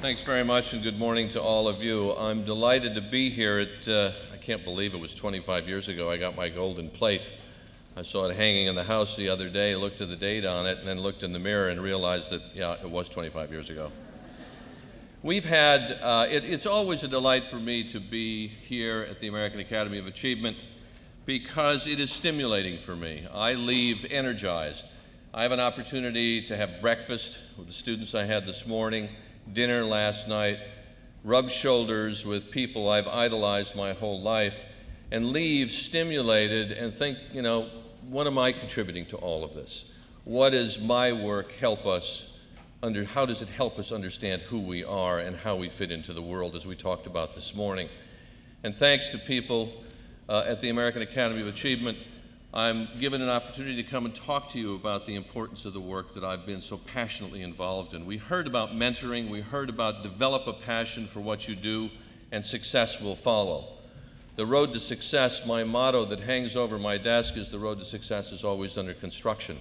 Thanks very much, and good morning to all of you. I'm delighted to be here. At, uh, I can't believe it was 25 years ago I got my golden plate. I saw it hanging in the house the other day, looked at the date on it, and then looked in the mirror and realized that, yeah, it was 25 years ago. We've had, uh, it, it's always a delight for me to be here at the American Academy of Achievement because it is stimulating for me. I leave energized. I have an opportunity to have breakfast with the students I had this morning dinner last night, rub shoulders with people I've idolized my whole life, and leave stimulated and think, you know, what am I contributing to all of this? What does my work help us under, how does it help us understand who we are and how we fit into the world as we talked about this morning? And thanks to people uh, at the American Academy of Achievement I'm given an opportunity to come and talk to you about the importance of the work that I've been so passionately involved in. We heard about mentoring, we heard about develop a passion for what you do, and success will follow. The road to success, my motto that hangs over my desk is the road to success is always under construction.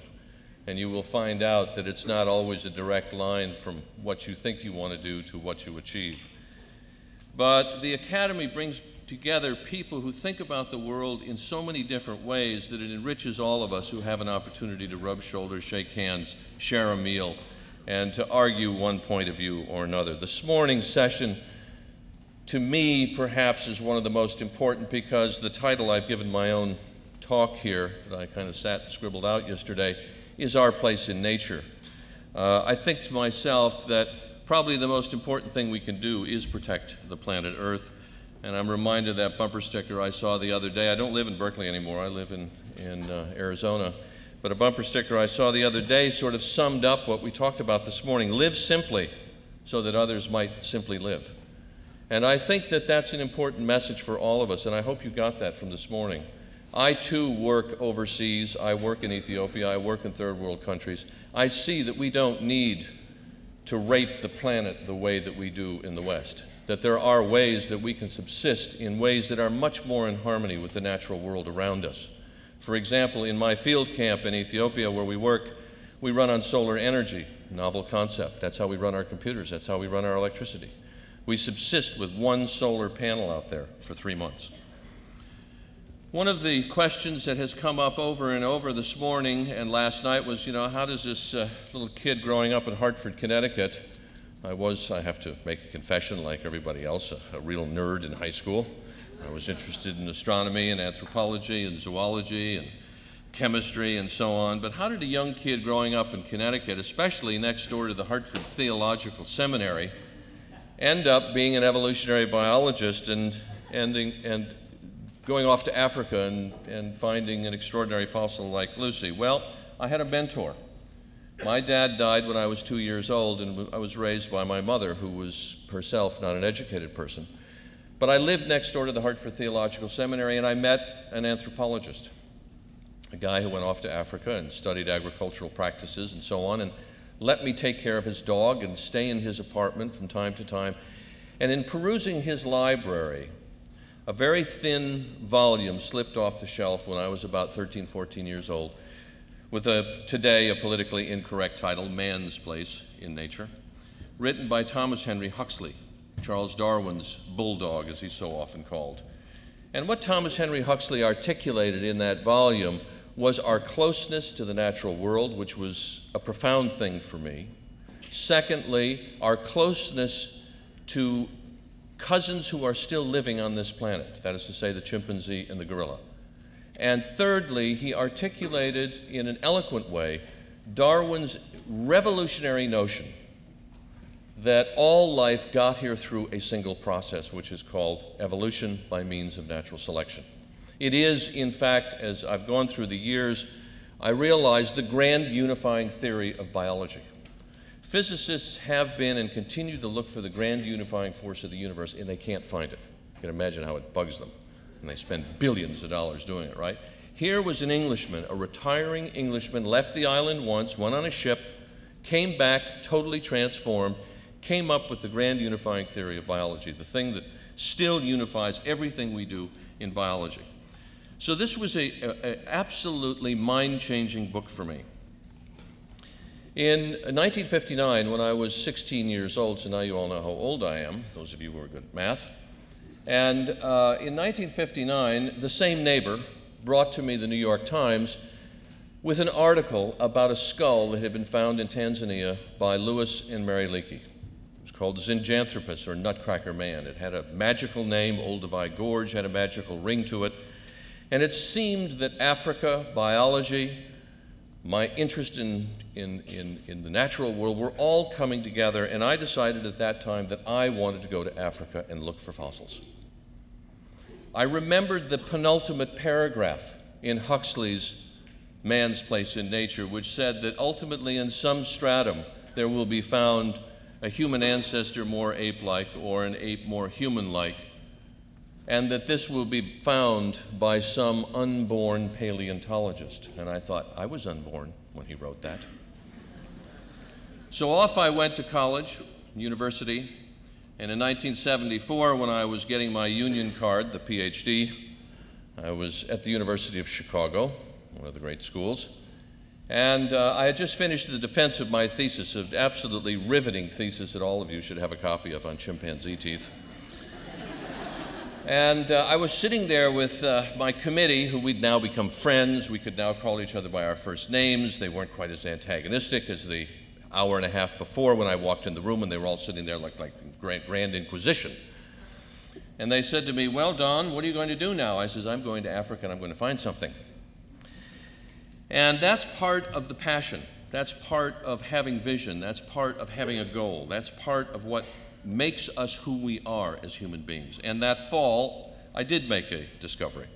And you will find out that it's not always a direct line from what you think you want to do to what you achieve. But the Academy brings together people who think about the world in so many different ways that it enriches all of us who have an opportunity to rub shoulders, shake hands, share a meal, and to argue one point of view or another. This morning's session, to me, perhaps is one of the most important because the title I've given my own talk here, that I kind of sat and scribbled out yesterday, is Our Place in Nature. Uh, I think to myself that probably the most important thing we can do is protect the planet Earth and I'm reminded of that bumper sticker I saw the other day. I don't live in Berkeley anymore, I live in, in uh, Arizona. But a bumper sticker I saw the other day sort of summed up what we talked about this morning live simply so that others might simply live. And I think that that's an important message for all of us, and I hope you got that from this morning. I too work overseas. I work in Ethiopia. I work in third world countries. I see that we don't need to rape the planet the way that we do in the West that there are ways that we can subsist in ways that are much more in harmony with the natural world around us. For example, in my field camp in Ethiopia where we work, we run on solar energy, novel concept. That's how we run our computers, that's how we run our electricity. We subsist with one solar panel out there for three months. One of the questions that has come up over and over this morning and last night was, you know, how does this uh, little kid growing up in Hartford, Connecticut, I was, I have to make a confession, like everybody else, a, a, real nerd in high school. I was interested in astronomy and anthropology and zoology and chemistry and so on. But how did a young kid growing up in Connecticut, especially next door to the Hartford Theological Seminary, end up being an evolutionary biologist and, ending, and going off to Africa and, and finding an extraordinary fossil like Lucy? Well, I had a mentor my dad died when I was two years old, and I was raised by my mother, who was herself not an educated person. But I lived next door to the Hartford Theological Seminary, and I met an anthropologist, a guy who went off to Africa and studied agricultural practices and so on, and let me take care of his dog and stay in his apartment from time to time. And in perusing his library, a very thin volume slipped off the shelf when I was about 13, 14 years old with a, today a politically incorrect title, Man's Place in Nature, written by Thomas Henry Huxley, Charles Darwin's bulldog, as he's so often called. And what Thomas Henry Huxley articulated in that volume was our closeness to the natural world, which was a profound thing for me. Secondly, our closeness to cousins who are still living on this planet, that is to say, the chimpanzee and the gorilla. And thirdly, he articulated in an eloquent way Darwin's revolutionary notion that all life got here through a single process, which is called evolution by means of natural selection. It is, in fact, as I've gone through the years, I realize the grand unifying theory of biology. Physicists have been and continue to look for the grand unifying force of the universe, and they can't find it. You can imagine how it bugs them and they spend billions of dollars doing it, right? Here was an Englishman, a retiring Englishman, left the island once, went on a ship, came back totally transformed, came up with the grand unifying theory of biology, the thing that still unifies everything we do in biology. So this was a, a, a absolutely mind-changing book for me. In 1959, when I was 16 years old, so now you all know how old I am, those of you who are good at math, and uh, in 1959, the same neighbor brought to me the New York Times with an article about a skull that had been found in Tanzania by Louis and Mary Leakey. It was called Zinjanthropus or Nutcracker Man. It had a magical name, Olduvai Gorge had a magical ring to it. And it seemed that Africa, biology, my interest in, in, in, in, the natural world were all coming together, and I decided at that time that I wanted to go to Africa and look for fossils. I remembered the penultimate paragraph in Huxley's Man's Place in Nature, which said that ultimately in some stratum there will be found a human ancestor more ape like or an ape more human like and that this will be found by some unborn paleontologist. And I thought, I was unborn when he wrote that. So off I went to college, university, and in 1974, when I was getting my union card, the PhD, I was at the University of Chicago, one of the great schools. And uh, I had just finished the defense of my thesis, an absolutely riveting thesis that all of you should have a copy of on chimpanzee teeth. And uh, I was sitting there with uh, my committee, who we'd now become friends. We could now call each other by our first names. They weren't quite as antagonistic as the hour and a half before when I walked in the room and they were all sitting there like, like grand, grand Inquisition. And they said to me, Well, Don, what are you going to do now? I says, I'm going to Africa and I'm going to find something. And that's part of the passion. That's part of having vision. That's part of having a goal. That's part of what makes us who we are as human beings. And that fall, I did make a discovery.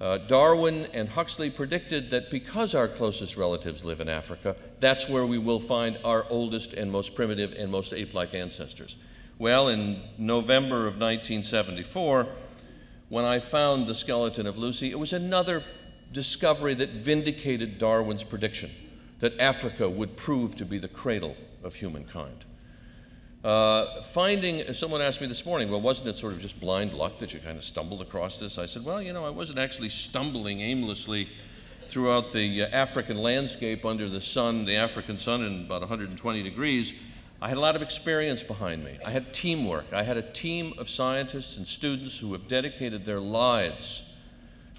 Uh, Darwin and Huxley predicted that because our closest relatives live in Africa, that's where we will find our oldest and most primitive and most ape like ancestors. Well, in November of 1974, when I found the skeleton of Lucy, it was another discovery that vindicated Darwin's prediction that Africa would prove to be the cradle of humankind. Uh, finding, someone asked me this morning, well, wasn't it sort of just blind luck that you kind of stumbled across this? I said, well, you know, I wasn't actually stumbling aimlessly throughout the uh, African landscape under the sun, the African sun in about 120 degrees. I had a lot of experience behind me. I had teamwork. I had a team of scientists and students who have dedicated their lives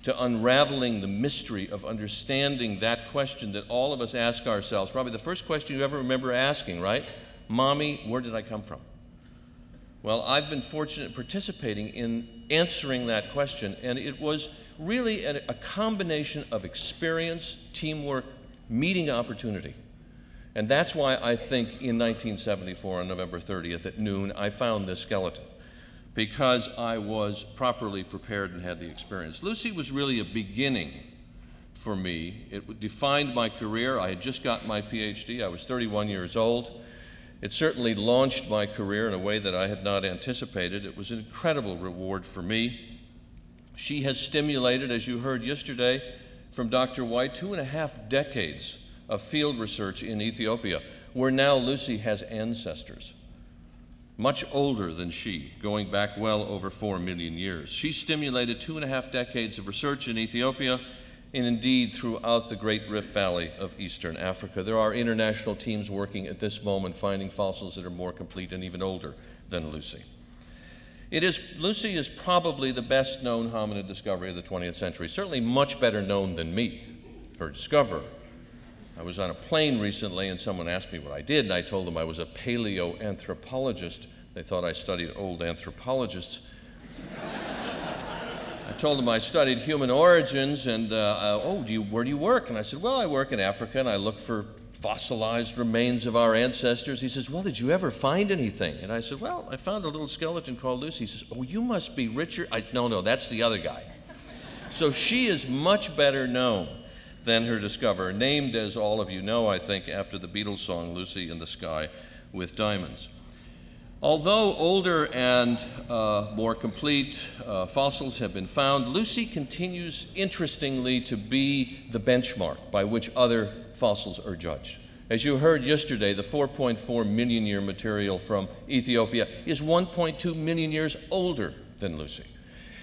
to unraveling the mystery of understanding that question that all of us ask ourselves. Probably the first question you ever remember asking, right? Mommy, where did I come from? Well, I've been fortunate participating in answering that question, and it was really a, a combination of experience, teamwork, meeting opportunity. And that's why I think in 1974, on November 30th at noon, I found this skeleton because I was properly prepared and had the experience. Lucy was really a beginning for me. It defined my career. I had just gotten my PhD, I was 31 years old. It certainly launched my career in a way that I had not anticipated. It was an incredible reward for me. She has stimulated, as you heard yesterday from Dr. White, two and a half decades of field research in Ethiopia, where now Lucy has ancestors much older than she, going back well over four million years. She stimulated two and a half decades of research in Ethiopia and indeed throughout the Great Rift Valley of eastern Africa. There are international teams working at this moment finding fossils that are more complete and even older than Lucy. It is, Lucy is probably the best known hominid discovery of the 20th century, certainly much better known than me, her discoverer. I was on a plane recently and someone asked me what I did, and I told them I was a paleoanthropologist. They thought I studied old anthropologists. I told him I studied human origins, and uh, uh, oh, do you, where do you work? And I said, well, I work in Africa, and I look for fossilized remains of our ancestors. He says, well, did you ever find anything? And I said, well, I found a little skeleton called Lucy. He says, oh, you must be Richard. I, no, no, that's the other guy. So she is much better known than her discoverer, named, as all of you know, I think, after the Beatles song Lucy in the Sky with Diamonds. Although older and uh, more complete uh, fossils have been found, Lucy continues interestingly to be the benchmark by which other fossils are judged. As you heard yesterday, the 4.4 million year material from Ethiopia is 1.2 million years older than Lucy.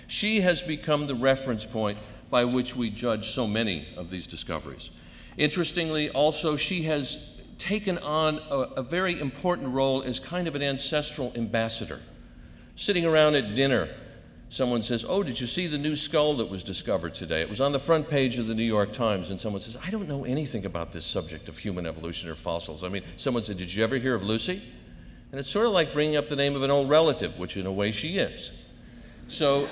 She has become the reference point by which we judge so many of these discoveries. Interestingly, also, she has taken on a, a very important role as kind of an ancestral ambassador. Sitting around at dinner, someone says, Oh, did you see the new skull that was discovered today? It was on the front page of the New York Times, and someone says, I don't know anything about this subject of human evolution or fossils. I mean, someone said, Did you ever hear of Lucy? And it's sort of like bringing up the name of an old relative, which in a way she is. So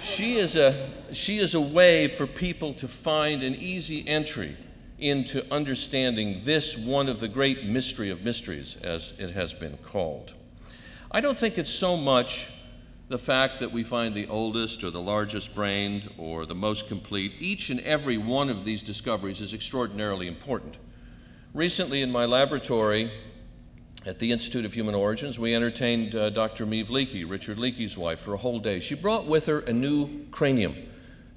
she is a, she is a way for people to find an easy entry into understanding this one of the great mystery of mysteries, as it has been called. I don't think it's so much the fact that we find the oldest or the largest brained or the most complete. Each and every one of these discoveries is extraordinarily important. Recently, in my laboratory at the Institute of Human Origins, we entertained uh, Dr. Maeve Leakey, Richard Leakey's wife, for a whole day. She brought with her a new cranium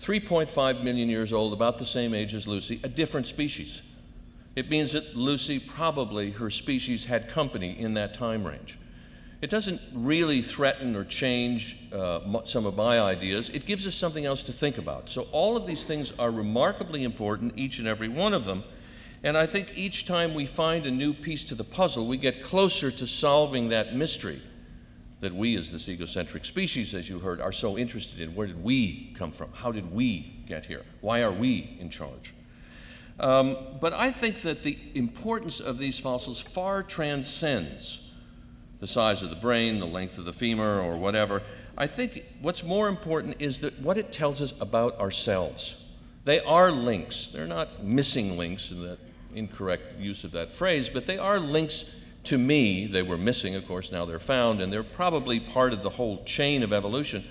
3.5 million years old, about the same age as Lucy, a different species. It means that Lucy, probably her species, had company in that time range. It doesn't really threaten or change uh, some of my ideas. It gives us something else to think about. So, all of these things are remarkably important, each and every one of them. And I think each time we find a new piece to the puzzle, we get closer to solving that mystery that we, as this egocentric species, as you heard, are so interested in. Where did we come from? How did we get here? Why are we in charge? Um, but I think that the importance of these fossils far transcends the size of the brain, the length of the femur, or whatever. I think what's more important is that what it tells us about ourselves. They are links. They're not missing links in that incorrect use of that phrase, but they are links to me, they were missing, of course, now they're found, and they're probably part of the whole chain of evolution.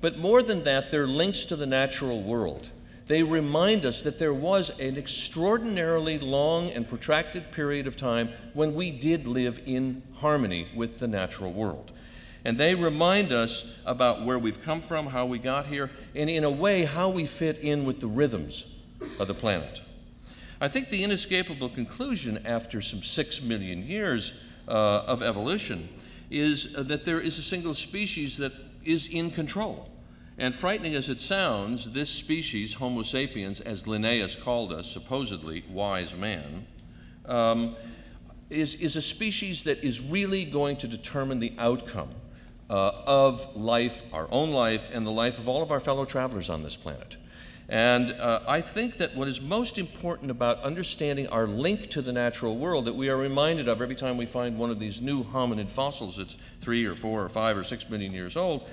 But more than that, they're links to the natural world. They remind us that there was an extraordinarily long and protracted period of time when we did live in harmony with the natural world. And they remind us about where we've come from, how we got here, and in a way, how we fit in with the rhythms of the planet. I think the inescapable conclusion after some six million years uh, of evolution is uh, that there is a single species that is in control. And frightening as it sounds, this species, Homo sapiens, as Linnaeus called us, supposedly wise man, um, is, is a species that is really going to determine the outcome uh, of life, our own life, and the life of all of our fellow travelers on this planet. And uh, I think that what is most important about understanding our link to the natural world that we are reminded of every time we find one of these new hominid fossils that's three or four or five or six million years old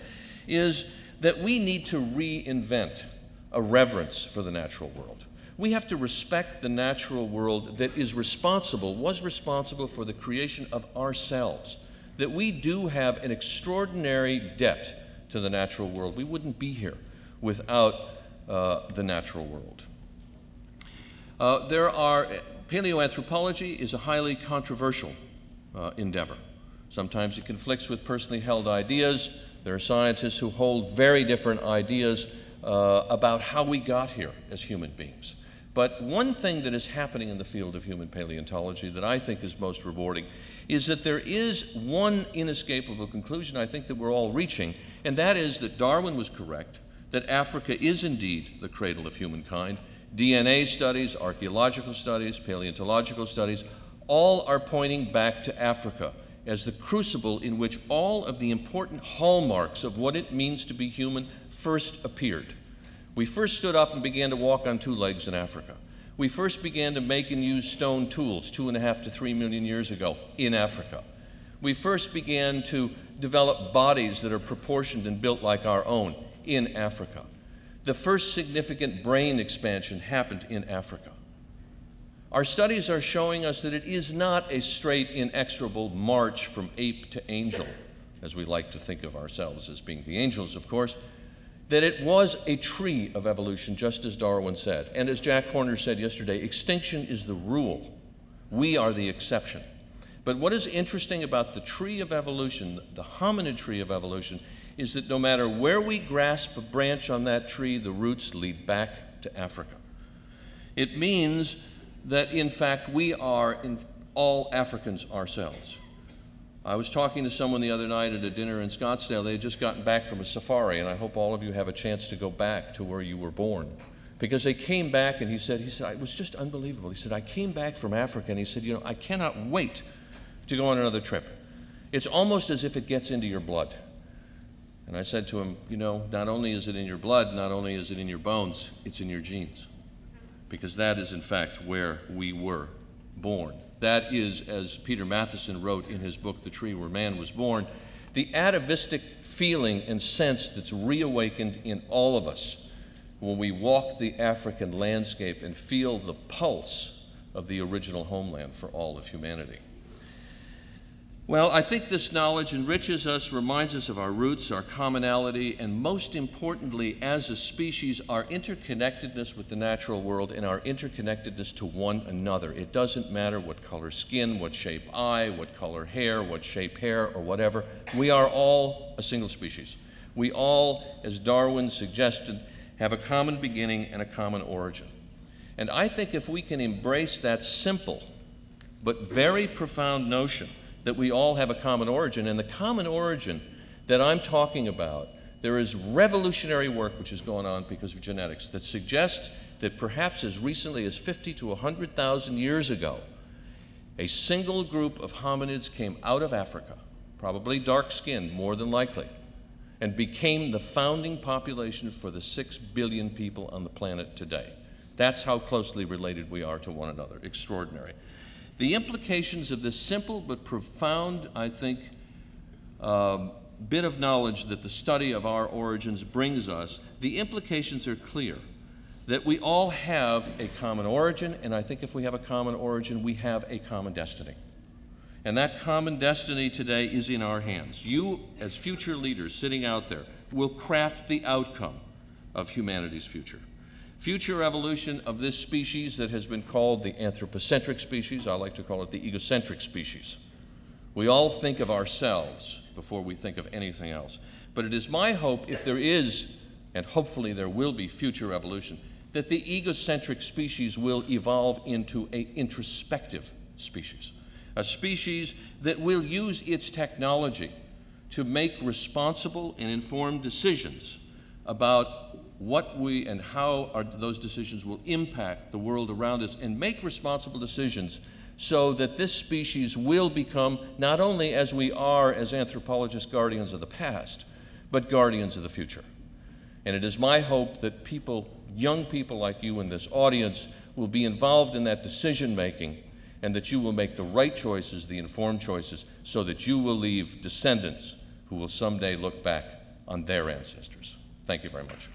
is that we need to reinvent a reverence for the natural world. We have to respect the natural world that is responsible, was responsible for the creation of ourselves. That we do have an extraordinary debt to the natural world. We wouldn't be here without uh, the natural world. Uh, there are, paleoanthropology is a highly controversial uh, endeavor. Sometimes it conflicts with personally held ideas. There are scientists who hold very different ideas uh, about how we got here as human beings. But one thing that is happening in the field of human paleontology that I think is most rewarding is that there is one inescapable conclusion I think that we're all reaching, and that is that Darwin was correct that Africa is indeed the cradle of humankind. DNA studies, archaeological studies, paleontological studies, all are pointing back to Africa as the crucible in which all of the important hallmarks of what it means to be human first appeared. We first stood up and began to walk on two legs in Africa. We first began to make and use stone tools two and a half to three million years ago in Africa. We first began to develop bodies that are proportioned and built like our own in Africa. The first significant brain expansion happened in Africa. Our studies are showing us that it is not a straight, inexorable march from ape to angel, as we like to think of ourselves as being the angels, of course, that it was a tree of evolution, just as Darwin said. And as Jack Horner said yesterday, extinction is the rule, we are the exception. But what is interesting about the tree of evolution, the hominid tree of evolution, is that no matter where we grasp a branch on that tree, the roots lead back to Africa. It means that, in fact, we are in all Africans ourselves. I was talking to someone the other night at a dinner in Scottsdale. They had just gotten back from a safari, and I hope all of you have a chance to go back to where you were born because they came back and he said, he said, it was just unbelievable. He said, I came back from Africa and he said, you know, I cannot wait to go on another trip. It's almost as if it gets into your blood. And I said to him, you know, not only is it in your blood, not only is it in your bones, it's in your genes. Because that is, in fact, where we were born. That is, as Peter Matthiessen wrote in his book, The Tree Where Man Was Born, the atavistic feeling and sense that's reawakened in all of us when we walk the African landscape and feel the pulse of the original homeland for all of humanity. Well, I think this knowledge enriches us, reminds us of our roots, our commonality, and most importantly, as a species, our interconnectedness with the natural world and our interconnectedness to one another. It doesn't matter what color skin, what shape eye, what color hair, what shape hair, or whatever. We are all a single species. We all, as Darwin suggested, have a common beginning and a common origin. And I think if we can embrace that simple but very profound notion, that we all have a common origin. And the common origin that I'm talking about, there is revolutionary work which is going on because of genetics that suggests that perhaps as recently as 50 to 100,000 years ago, a single group of hominids came out of Africa, probably dark skinned, more than likely, and became the founding population for the 6 billion people on the planet today. That's how closely related we are to one another. Extraordinary. The implications of this simple but profound, I think, uh, bit of knowledge that the study of our origins brings us, the implications are clear. That we all have a common origin, and I think if we have a common origin, we have a common destiny. And that common destiny today is in our hands. You, as future leaders sitting out there, will craft the outcome of humanity's future. Future evolution of this species that has been called the anthropocentric species, I like to call it the egocentric species. We all think of ourselves before we think of anything else. But it is my hope, if there is, and hopefully there will be future evolution, that the egocentric species will evolve into an introspective species, a species that will use its technology to make responsible and informed decisions about what we and how our, those decisions will impact the world around us and make responsible decisions so that this species will become not only as we are as anthropologists guardians of the past, but guardians of the future. And it is my hope that people, young people like you in this audience, will be involved in that decision making and that you will make the right choices, the informed choices, so that you will leave descendants who will someday look back on their ancestors. Thank you very much.